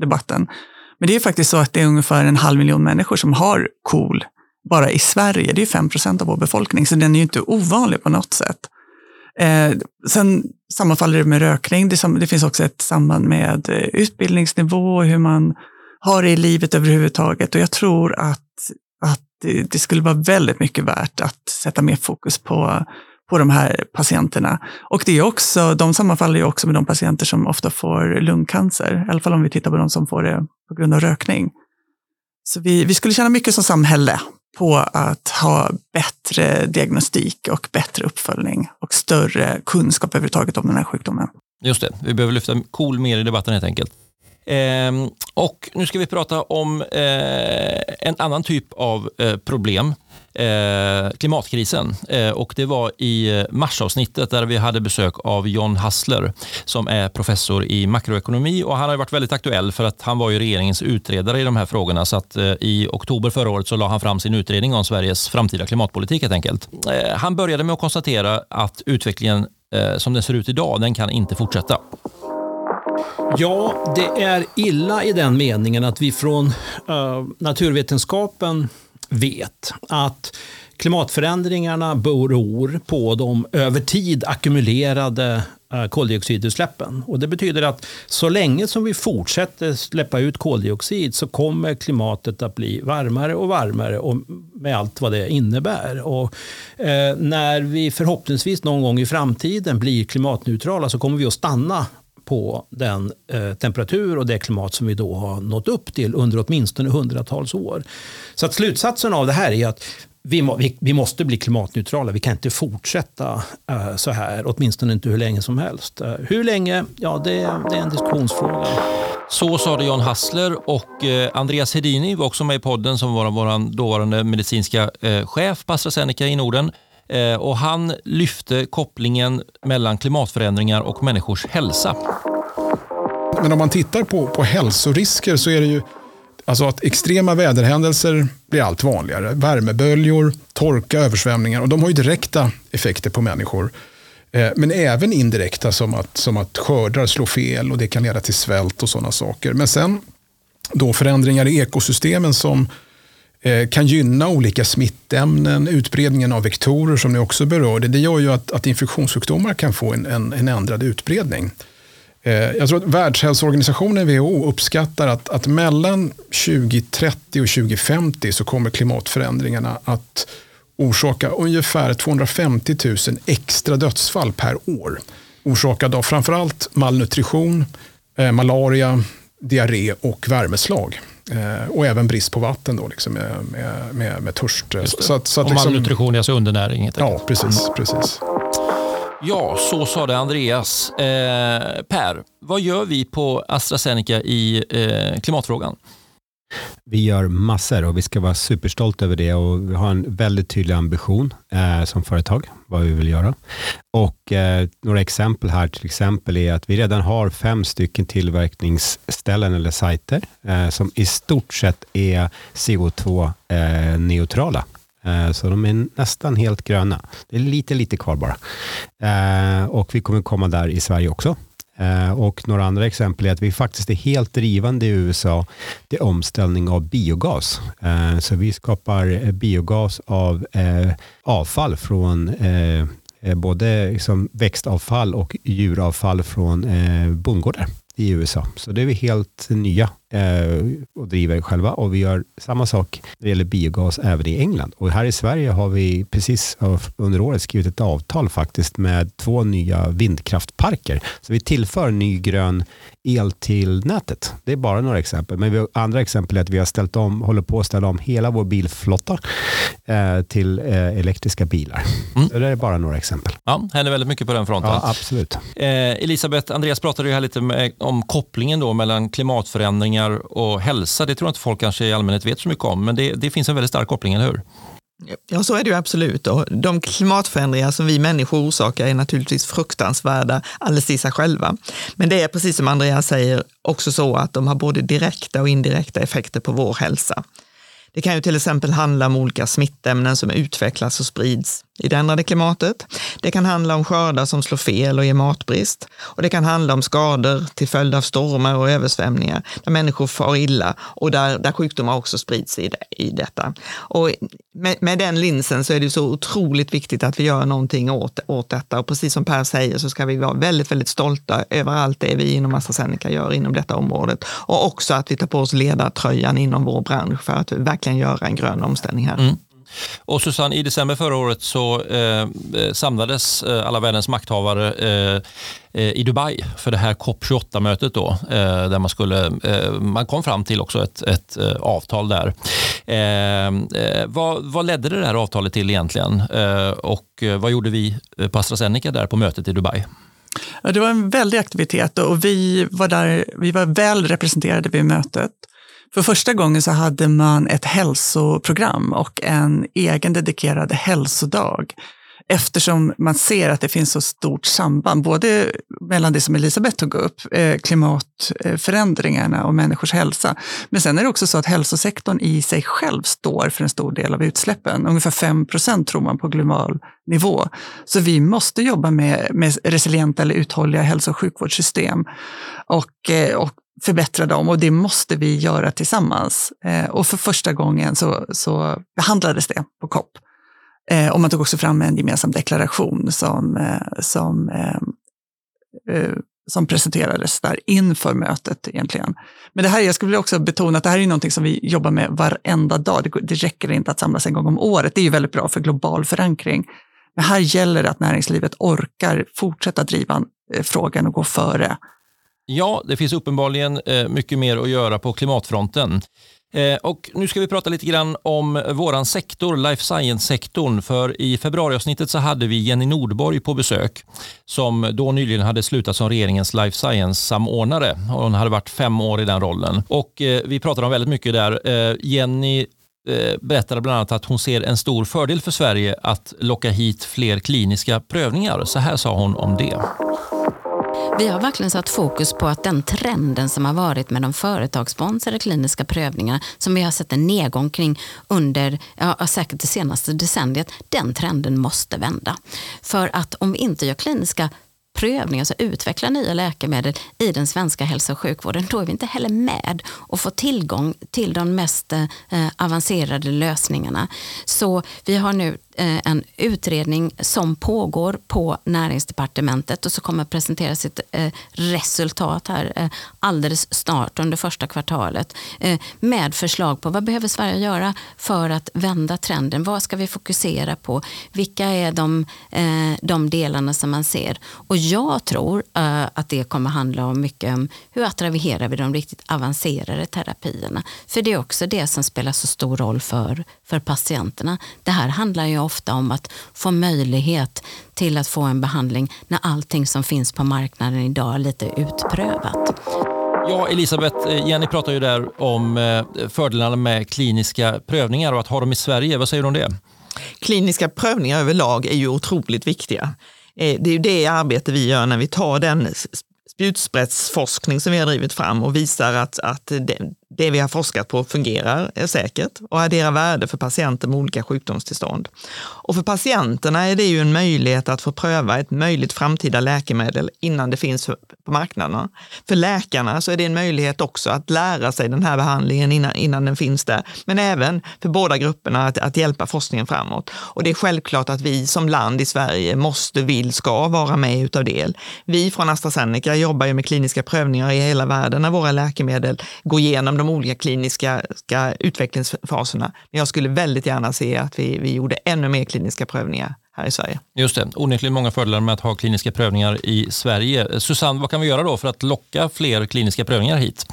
debatten. Men det är faktiskt så att det är ungefär en halv miljon människor som har KOL bara i Sverige. Det är 5 procent av vår befolkning, så den är ju inte ovanlig på något sätt. Eh, sen sammanfaller det med rökning. Det, som, det, finns också ett samband med eh, utbildningsnivå och hur man har det i livet överhuvudtaget. Och jag tror att, att det, det skulle vara väldigt mycket värt att sätta mer fokus på, på de här patienterna. Och det är också, de sammanfaller ju också med de patienter som ofta får lungcancer, i alla fall om vi tittar på de som får det på grund av rökning. Så vi, vi skulle tjäna mycket som samhälle på att ha bättre diagnostik och bättre uppföljning och större kunskap överhuvudtaget om den här sjukdomen. Just det, vi behöver lyfta KOL mer i debatten helt enkelt. Eh, och nu ska vi prata om eh, en annan typ av eh, problem. Eh, klimatkrisen. Eh, och Det var i eh, marsavsnittet där vi hade besök av John Hassler som är professor i makroekonomi och han har varit väldigt aktuell för att han var ju regeringens utredare i de här frågorna. Så att, I oktober förra året så la han fram sin utredning om Sveriges framtida klimatpolitik helt enkelt. Han började med att konstatera att utvecklingen som den ser ut idag, den kan inte fortsätta. Ja, det är illa i den meningen att vi från uh, naturvetenskapen vet att klimatförändringarna beror på de över tid ackumulerade eh, koldioxidutsläppen. Och det betyder att så länge som vi fortsätter släppa ut koldioxid så kommer klimatet att bli varmare och varmare och med allt vad det innebär. Och, eh, när vi förhoppningsvis någon gång i framtiden blir klimatneutrala så kommer vi att stanna på den eh, temperatur och det klimat som vi då har nått upp till under åtminstone hundratals år. Så att slutsatsen av det här är att vi, må, vi, vi måste bli klimatneutrala. Vi kan inte fortsätta eh, så här, åtminstone inte hur länge som helst. Eh, hur länge? Ja, det, det, är en diskussionsfråga. Så sa det John Hassler och eh, Andreas Hedini var också med i podden som var vår dåvarande medicinska eh, chef på AstraZeneca i Norden. Eh, och han lyfte kopplingen mellan klimatförändringar och människors hälsa. Men om man tittar på, på hälsorisker så är det ju alltså att extrema väderhändelser blir allt vanligare. Värmeböljor, torka, översvämningar och de har ju direkta effekter på människor. Eh, men även indirekta som att, som att skördar slår fel och det kan leda till svält och sådana saker. Men sen då förändringar i ekosystemen som Eh, kan gynna olika smittämnen, utbredningen av vektorer som ni också berörde. Det gör ju att, att infektionssjukdomar kan få en, en, en ändrad utbredning. Eh, jag tror att Världshälsoorganisationen, WHO, uppskattar att, att mellan 2030 och 2050 så kommer klimatförändringarna att orsaka ungefär 250 000 extra dödsfall per år. Orsakade av framförallt malnutrition, eh, malaria, diarré och värmeslag. Eh, och även brist på vatten då, liksom, med, med, med, med törst. Så att, så att, och liksom, malnutrition, alltså undernäring. Ja, precis. Precis. Ja, så sa det Andreas. Eh, per, vad gör vi på AstraZeneca i eh, klimatfrågan? Vi gör massor och vi ska vara superstolta över det och vi har en väldigt tydlig ambition eh, som företag, vad vi vill göra. Och eh, några exempel här till exempel är att vi redan har fem stycken tillverkningsställen eller sajter eh, som i stort sett är CO2-neutrala. Eh, eh, så de är nästan helt gröna. Det är lite, lite kvar bara. Eh, och vi kommer komma där i Sverige också. Eh, och några andra exempel är att vi faktiskt är helt drivande i USA till omställning av biogas. Eh, så vi skapar eh, biogas av avfall från både liksom växtavfall och djuravfall från bondgårdar i USA. Så det är vi helt nya och driver själva och vi gör samma sak när det gäller biogas även i England. Och här i Sverige har vi precis under året skrivit ett avtal faktiskt med två nya vindkraftparker. Så vi tillför ny grön el till nätet. Det är bara några exempel. Men vi andra exempel är att vi har ställt om, håller på att ställa om hela vår bilflotta eh, till eh, elektriska bilar. Mm. det är bara några exempel. Ja, händer väldigt mycket på den fronten. Ja, absolut. Eh, Elisabeth, Andreas pratade ju här lite med, om kopplingen då mellan klimatförändringar och hälsa. Det tror jag inte folk kanske i allmänhet vet så mycket om, men det, det finns en väldigt stark koppling, eller hur? Ja, så är det ju absolut. Och de klimatförändringar som vi människor orsakar är naturligtvis fruktansvärda alldeles i sig själva. Men det är precis som Andreas säger också så att de har både direkta och indirekta effekter på vår hälsa. Det kan ju till exempel handla om olika smittämnen som utvecklas och sprids i det ändrade klimatet. Det kan handla om skördar som slår fel och ger matbrist. Och det kan handla om skador till följd av stormar och översvämningar där människor far illa och där, där sjukdomar också sprids i, det, i detta. Och med, med, den linsen så är det så otroligt viktigt att vi gör någonting åt, åt detta. Och precis som Per säger så ska vi vara väldigt, väldigt stolta över allt det vi inom AstraZeneca gör inom detta området. Och också att vi tar på oss ledartröjan inom vår bransch för att verkligen göra en grön omställning här. Mm. Och Susanne, i december förra året så eh, samlades eh, alla världens makthavare eh, eh, i Dubai för det här COP28-mötet då, eh, där man, skulle, eh, man kom fram till också ett, ett eh, avtal där. Vad, vad, ledde det här avtalet till egentligen? och vad gjorde vi på AstraZeneca där på mötet i Dubai? Det var en väldig aktivitet och vi var, där, vi var väl representerade vid mötet. För första gången så hade man ett hälsoprogram och en egen dedikerad hälsodag eftersom man ser att det finns så stort samband, både mellan det som Elisabeth tog upp, eh, klimatförändringarna och människors hälsa. Men sen är det också så att hälsosektorn i sig själv står för en stor del av utsläppen. Ungefär 5 procent tror man på global nivå. Så vi måste jobba med, med resilienta eller uthålliga hälso och sjukvårdssystem och, eh, och förbättra dem och det måste vi göra tillsammans. Eh, och för första gången så, så behandlades det på COP. Eh, och man tog också fram en gemensam deklaration som, eh, som, eh, eh som presenterades där inför mötet egentligen. Men det här, jag skulle också betona att det här är någonting som vi jobbar med varenda dag. Det, det räcker inte att samlas en gång om året. Det är ju väldigt bra för global förankring. Men här gäller det att näringslivet orkar fortsätta driva eh, frågan och gå före. Ja, det finns uppenbarligen eh, mycket mer att göra på klimatfronten. Eh, och nu ska vi prata lite grann om våran sektor, life science-sektorn. För i februariavsnittet så hade vi Jenny Nordborg på besök som då nyligen hade slutat som regeringens life science-samordnare. Hon hade varit fem år i den rollen. Och eh, vi pratade om väldigt mycket där. Jenny berättade bland annat att hon ser en stor fördel för Sverige att locka hit fler kliniska prövningar. Så här sa hon om det. Vi har verkligen satt fokus på att den trenden som har varit med de företagssponsrade kliniska prövningarna som vi har sett en nedgång kring under ja, säkert det senaste decenniet, den trenden måste vända. För att om vi inte gör kliniska prövning, alltså utveckla nya läkemedel i den svenska hälso och sjukvården, då är vi inte heller med och får tillgång till de mest eh, eh avancerade lösningarna. Så vi har nu Eh, en utredning som pågår på näringsdepartementet och så kommer presentera sitt eh, resultat här eh, alldeles snart under första kvartalet med förslag på vad behöver Sverige göra för att vända trenden? Vad ska vi fokusera på? Vilka är de, de delarna som man ser? Och jag tror att det kommer handla om mycket om hur attraherar vi de riktigt avancerade terapierna? För det är också det som spelar så stor roll för, för patienterna. Det här handlar ju ofta om att få möjlighet till att få en behandling när allting som finns på marknaden idag är lite utprövat. Ja, Elisabeth, eh, Jenny pratar ju där om eh, fördelarna med kliniska prövningar och att ha dem i Sverige. Vad säger du om det? Kliniska prövningar överlag är ju otroligt viktiga. Eh, det är ju det arbete vi gör när vi tar den spjutspetsforskning som vi har drivit fram och visar att, att det, vi har forskat på fungerar är säkert och adderar värde för patienter med olika sjukdomstillstånd. Och för patienterna är det ju en möjlighet att få pröva ett möjligt framtida läkemedel innan det finns på marknaden. För läkarna så är det en möjlighet också att lära sig den här behandlingen innan, innan den finns där, men även för båda grupperna att, att hjälpa forskningen framåt. Och det är självklart att vi som land i Sverige måste, vill, ska vara med utav del. Vi från AstraZeneca jobbar ju med kliniska prövningar i hela världen när våra läkemedel går igenom de olika kliniska utvecklingsfaserna. Men jag skulle väldigt gärna se att vi, vi gjorde ännu mer kliniska prövningar här i Sverige. Just det, onekligen många fördelar med att ha kliniska prövningar i Sverige. Susanne, vad kan vi göra då för att locka fler kliniska prövningar hit?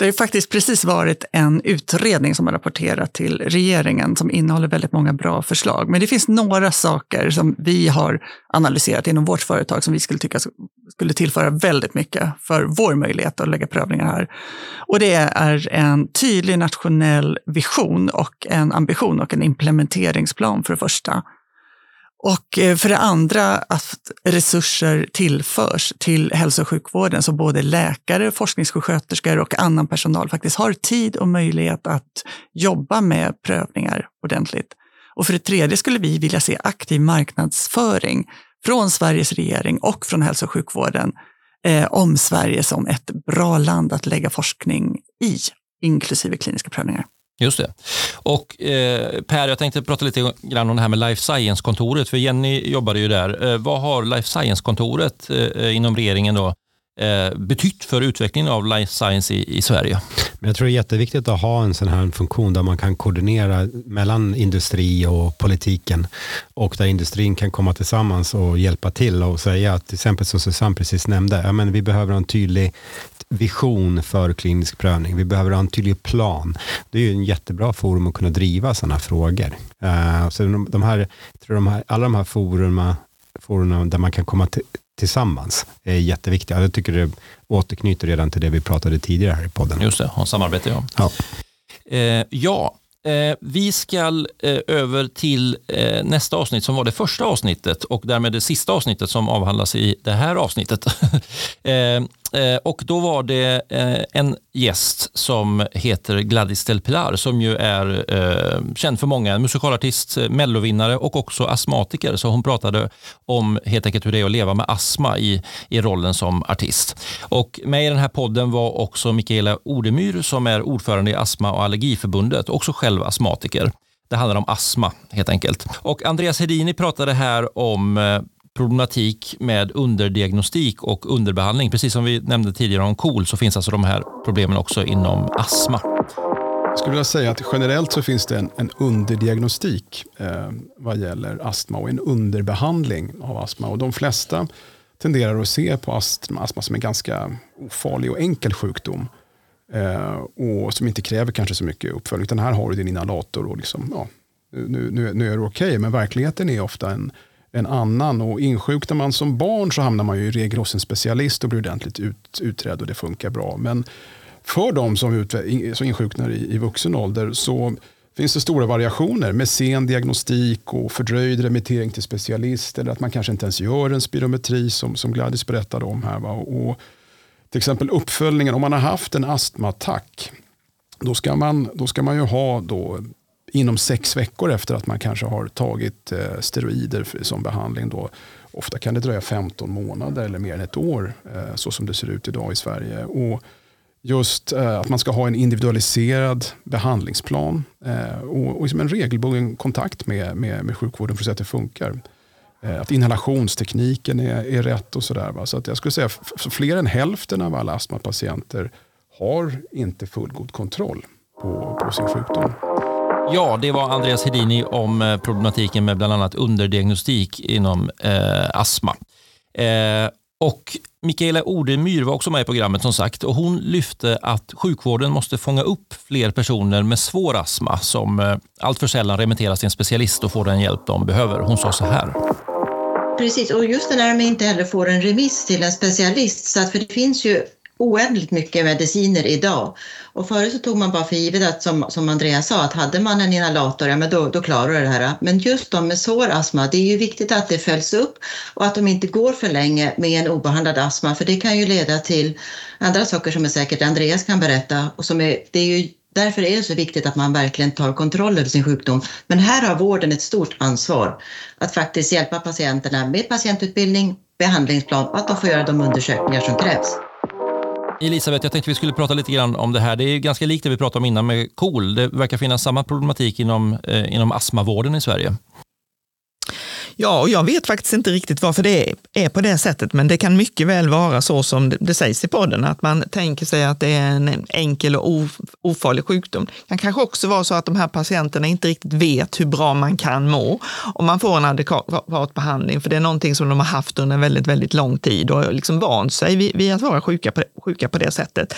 Det har faktiskt precis varit en utredning som har rapporterat till regeringen som innehåller väldigt många bra förslag. Men det finns några saker som vi har analyserat inom vårt företag som vi skulle tycka skulle tillföra väldigt mycket för vår möjlighet att lägga prövningar här. Och det är en tydlig nationell vision och en ambition och en implementeringsplan för det första. Och eh, för det andra att resurser tillförs till hälso och sjukvården så både läkare, forskningssjuksköterskor och annan personal faktiskt har tid och möjlighet att jobba med prövningar ordentligt. Och för det tredje skulle vi vilja se aktiv marknadsföring från Sveriges regering och från hälso och sjukvården eh, om Sverige som ett bra land att lägga forskning i, inklusive kliniska prövningar. Just det. Och eh, Per, jag tänkte prata lite grann om det här med Life Science-kontoret, för Jenny jobbade ju där. Eh, vad har Life Science-kontoret eh, inom regeringen då eh, betytt för utvecklingen av life science i, i Sverige? jag tror det är jätteviktigt att ha en sån här funktion där man kan koordinera mellan industri och politiken och där industrin kan komma tillsammans och hjälpa till och säga att till exempel som Susanne precis nämnde, ja, men vi behöver en tydlig vision för klinisk prövning. Vi behöver ha en tydlig plan. Det är ju en jättebra forum att kunna driva sådana frågor. Uh, så de, de här, tror de här, alla de här forumen, forum där man kan komma till, tillsammans är jätteviktiga. Jag tycker det återknyter redan till det vi pratade tidigare här i podden. Just det, om samarbete ja. Ja. Eh, ja, eh, vi ska eh, över till eh, nästa avsnitt som var det första avsnittet och därmed det sista avsnittet som avhandlas i det här avsnittet. Eh, och då var det eh, en gäst som heter Gladys Del Pilar som ju är eh, känd för många, en musikalartist, eh, mellovinnare och också astmatiker. Så hon pratade om helt enkelt hur det är att leva med astma i, i rollen som artist. Och med i den här podden var också Mikaela Odemyr som är ordförande i Astma och allergiförbundet, också själv astmatiker. Det handlar om astma helt enkelt. Och Andreas Hedini pratade här om eh, problematik med underdiagnostik och underbehandling. Precis som vi nämnde tidigare om KOL så finns alltså de här problemen också inom astma. Jag skulle vilja säga att generellt så finns det en, en underdiagnostik eh, vad gäller astma och en underbehandling av astma. Och de flesta tenderar att se på astma, astma som en ganska ofarlig och enkel sjukdom. Eh, och som inte kräver kanske så mycket uppföljning. Utan här har du din inhalator och liksom, ja, nu, nu, nu är det okej. Okay. Men verkligheten är ofta en, en annan. Och insjuknar man som barn så hamnar man ju i regel hos en specialist och blir ordentligt ut, utredd och det funkar bra. Men för de som, ut, som insjuknar i, i vuxen ålder så finns det stora variationer med sen diagnostik och fördröjd remittering till specialist eller att man kanske inte ens gör en spirometri som, som Gladys berättade om här. Va? Och till exempel uppföljningen, om man har haft en astmaattack då ska man, då ska man ju ha då inom sex veckor efter att man kanske har tagit eh, steroider som behandling. Då. Ofta kan det dröja 15 månader eller mer än ett år, eh, så som det ser ut idag i Sverige. Och just eh, att man ska ha en individualiserad behandlingsplan eh, och, och liksom en regelbunden kontakt med, med, med sjukvården för att se att det funkar. Eh, att inhalationstekniken är, är rätt och sådär. Så att jag skulle säga att fler än hälften av alla astmapatienter har inte fullgod kontroll på, på sin sjukdom. Ja, det var Andreas Hedini om eh, problematiken med bland annat underdiagnostik inom eh, astma. Eh, och Mikaela Odemyr var också med i programmet som sagt och hon lyfte att sjukvården måste fånga upp fler personer med svår astma som eh, alltför sällan remitteras till en specialist och får den hjälp de behöver. Hon sa så här. Precis, och just det när de inte heller får en remiss till en specialist, så att, för det finns ju oändligt mycket mediciner idag. Och förut så tog man bara för givet att, som, som Andreas sa, att hade man en inhalator, ja men då, då klarar du det här. Men just de med svår astma, det är ju viktigt att det följs upp och att de inte går för länge med en obehandlad astma, för det kan ju leda till andra saker som är säkert Andreas kan berätta. Och som är, det är ju Därför är det så viktigt att man verkligen tar kontroll över sin sjukdom. Men här har vården ett stort ansvar att faktiskt hjälpa patienterna med patientutbildning, behandlingsplan och att de får göra de undersökningar som krävs. Elisabeth, jag tänkte vi skulle prata lite grann om det här. Det är ganska likt det vi pratade om innan med KOL. Det verkar finnas samma problematik inom, eh, inom astmavården i Sverige. Ja, och jag vet faktiskt inte riktigt varför det är på det sättet, men det kan mycket väl vara så som det sägs i podden, att man tänker sig att det är en enkel och ofarlig sjukdom. Det kan kanske också vara så att de här patienterna inte riktigt vet hur bra man kan må om man får en adekvat behandling, för det är någonting som de har haft under en väldigt, väldigt lång tid och liksom vant sig vid, vid att vara sjuka på, sjuka på det sättet.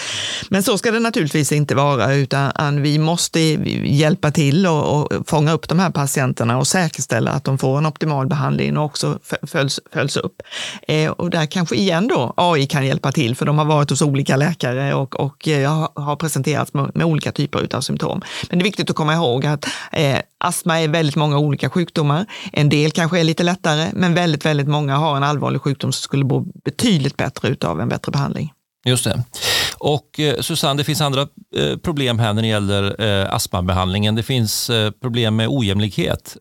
Men så ska det naturligtvis inte vara, utan vi måste hjälpa till och, och fånga upp de här patienterna och säkerställa att de får en optimal behandlingen och också följs, följs upp. Eh, och där kanske igen då AI kan hjälpa till, för de har varit hos olika läkare och, och eh, har presenterats med, med, olika typer av symptom. Men det är viktigt att komma ihåg att eh, astma är väldigt många olika sjukdomar. En del kanske är lite lättare, men väldigt, väldigt många har en allvarlig sjukdom som skulle må betydligt bättre utav en bättre behandling. Just det. Och eh, Susanne, det finns andra eh, problem här när det gäller eh, astmabehandlingen. Det finns problem med ojämlikhet.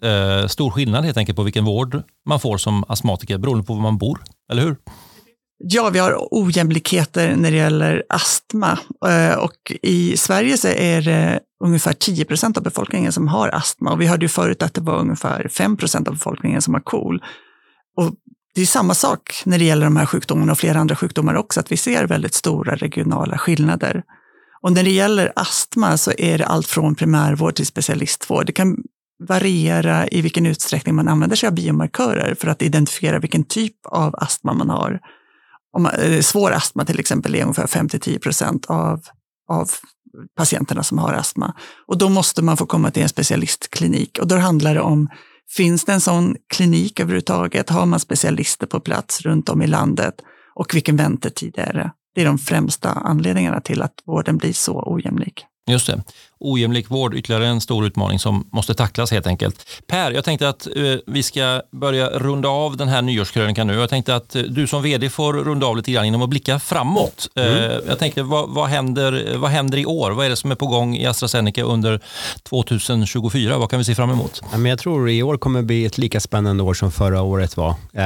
Stor skillnad helt enkelt på vilken vård man får som astmatiker beroende på var man bor, eller hur? Ja, vi har ojämlikheter när det gäller astma. Och I Sverige så är det ungefär 10 procent av befolkningen som har astma. Och vi hörde ju förut att det var ungefär 5 procent av befolkningen som har KOL. Och det är samma sak när det gäller de här sjukdomarna och flera andra sjukdomar också, att vi ser väldigt stora regionala skillnader. Och när det gäller astma så är det allt från primärvård till specialistvård. Det kan variera i vilken utsträckning man använder sig av biomarkörer för att identifiera vilken typ av astma man har. Om man, eh, svår astma till exempel är ungefär 5-10 procent av, av patienterna som har astma. Och då måste man få komma till en specialistklinik och då handlar det om Finns det en sån klinik överhuvudtaget? Har man specialister på plats runt om i landet? Och vilken väntetid är det? Det är de främsta anledningarna till att vården blir så ojämlik. Just det. Ojämlik vård, ytterligare en stor utmaning som måste tacklas helt enkelt. Per, jag tänkte att eh, vi ska börja runda av den här nyårskrönikan nu. Jag tänkte att eh, du som vd får runda av lite grann genom att blicka framåt. Eh, Mm. jag tänkte, vad, vad, händer, vad händer i år? Vad är det som är på gång i AstraZeneca under 2024? Vad kan vi se fram emot? Ja, men jag tror i år kommer bli ett lika spännande år som förra året var. Eh,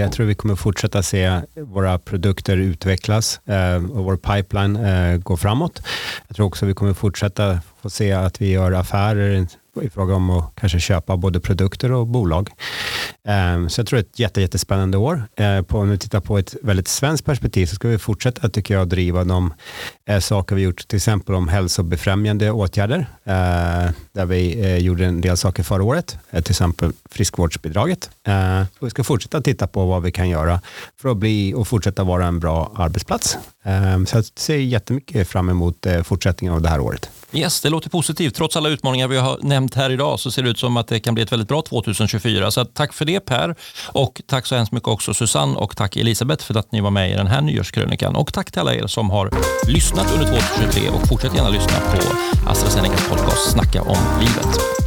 jag tror vi kommer fortsätta se våra produkter utvecklas eh, och vår pipeline eh, gå framåt. Jag tror också vi kommer fortsätta få se att vi gör affärer i fråga om att kanske köpa både produkter och bolag. Ehm, så jag tror det är ett jätte, jättespännande år. Ehm, på, om vi tittar på ett väldigt svenskt perspektiv så ska vi fortsätta tycker jag driva de eh, saker vi gjort, till exempel om hälsobefrämjande åtgärder, ehm, där vi eh, gjorde en del saker förra året, eh, till exempel friskvårdsbidraget. Och vi ska fortsätta titta på vad vi kan göra för att bli och fortsätta vara en bra arbetsplats. Så jag ser jättemycket fram emot fortsättningen av det här året. Yes, det låter positivt. Trots alla utmaningar vi har nämnt här idag så ser det ut som att det kan bli ett väldigt bra 2024. Så tack för det Per och tack så hemskt mycket också Susanne och tack Elisabeth för att ni var med i den här nyårskrönikan. Och tack till alla er som har lyssnat under 2023 och fortsätt gärna lyssna på AstraZenecas podcast Snacka om livet.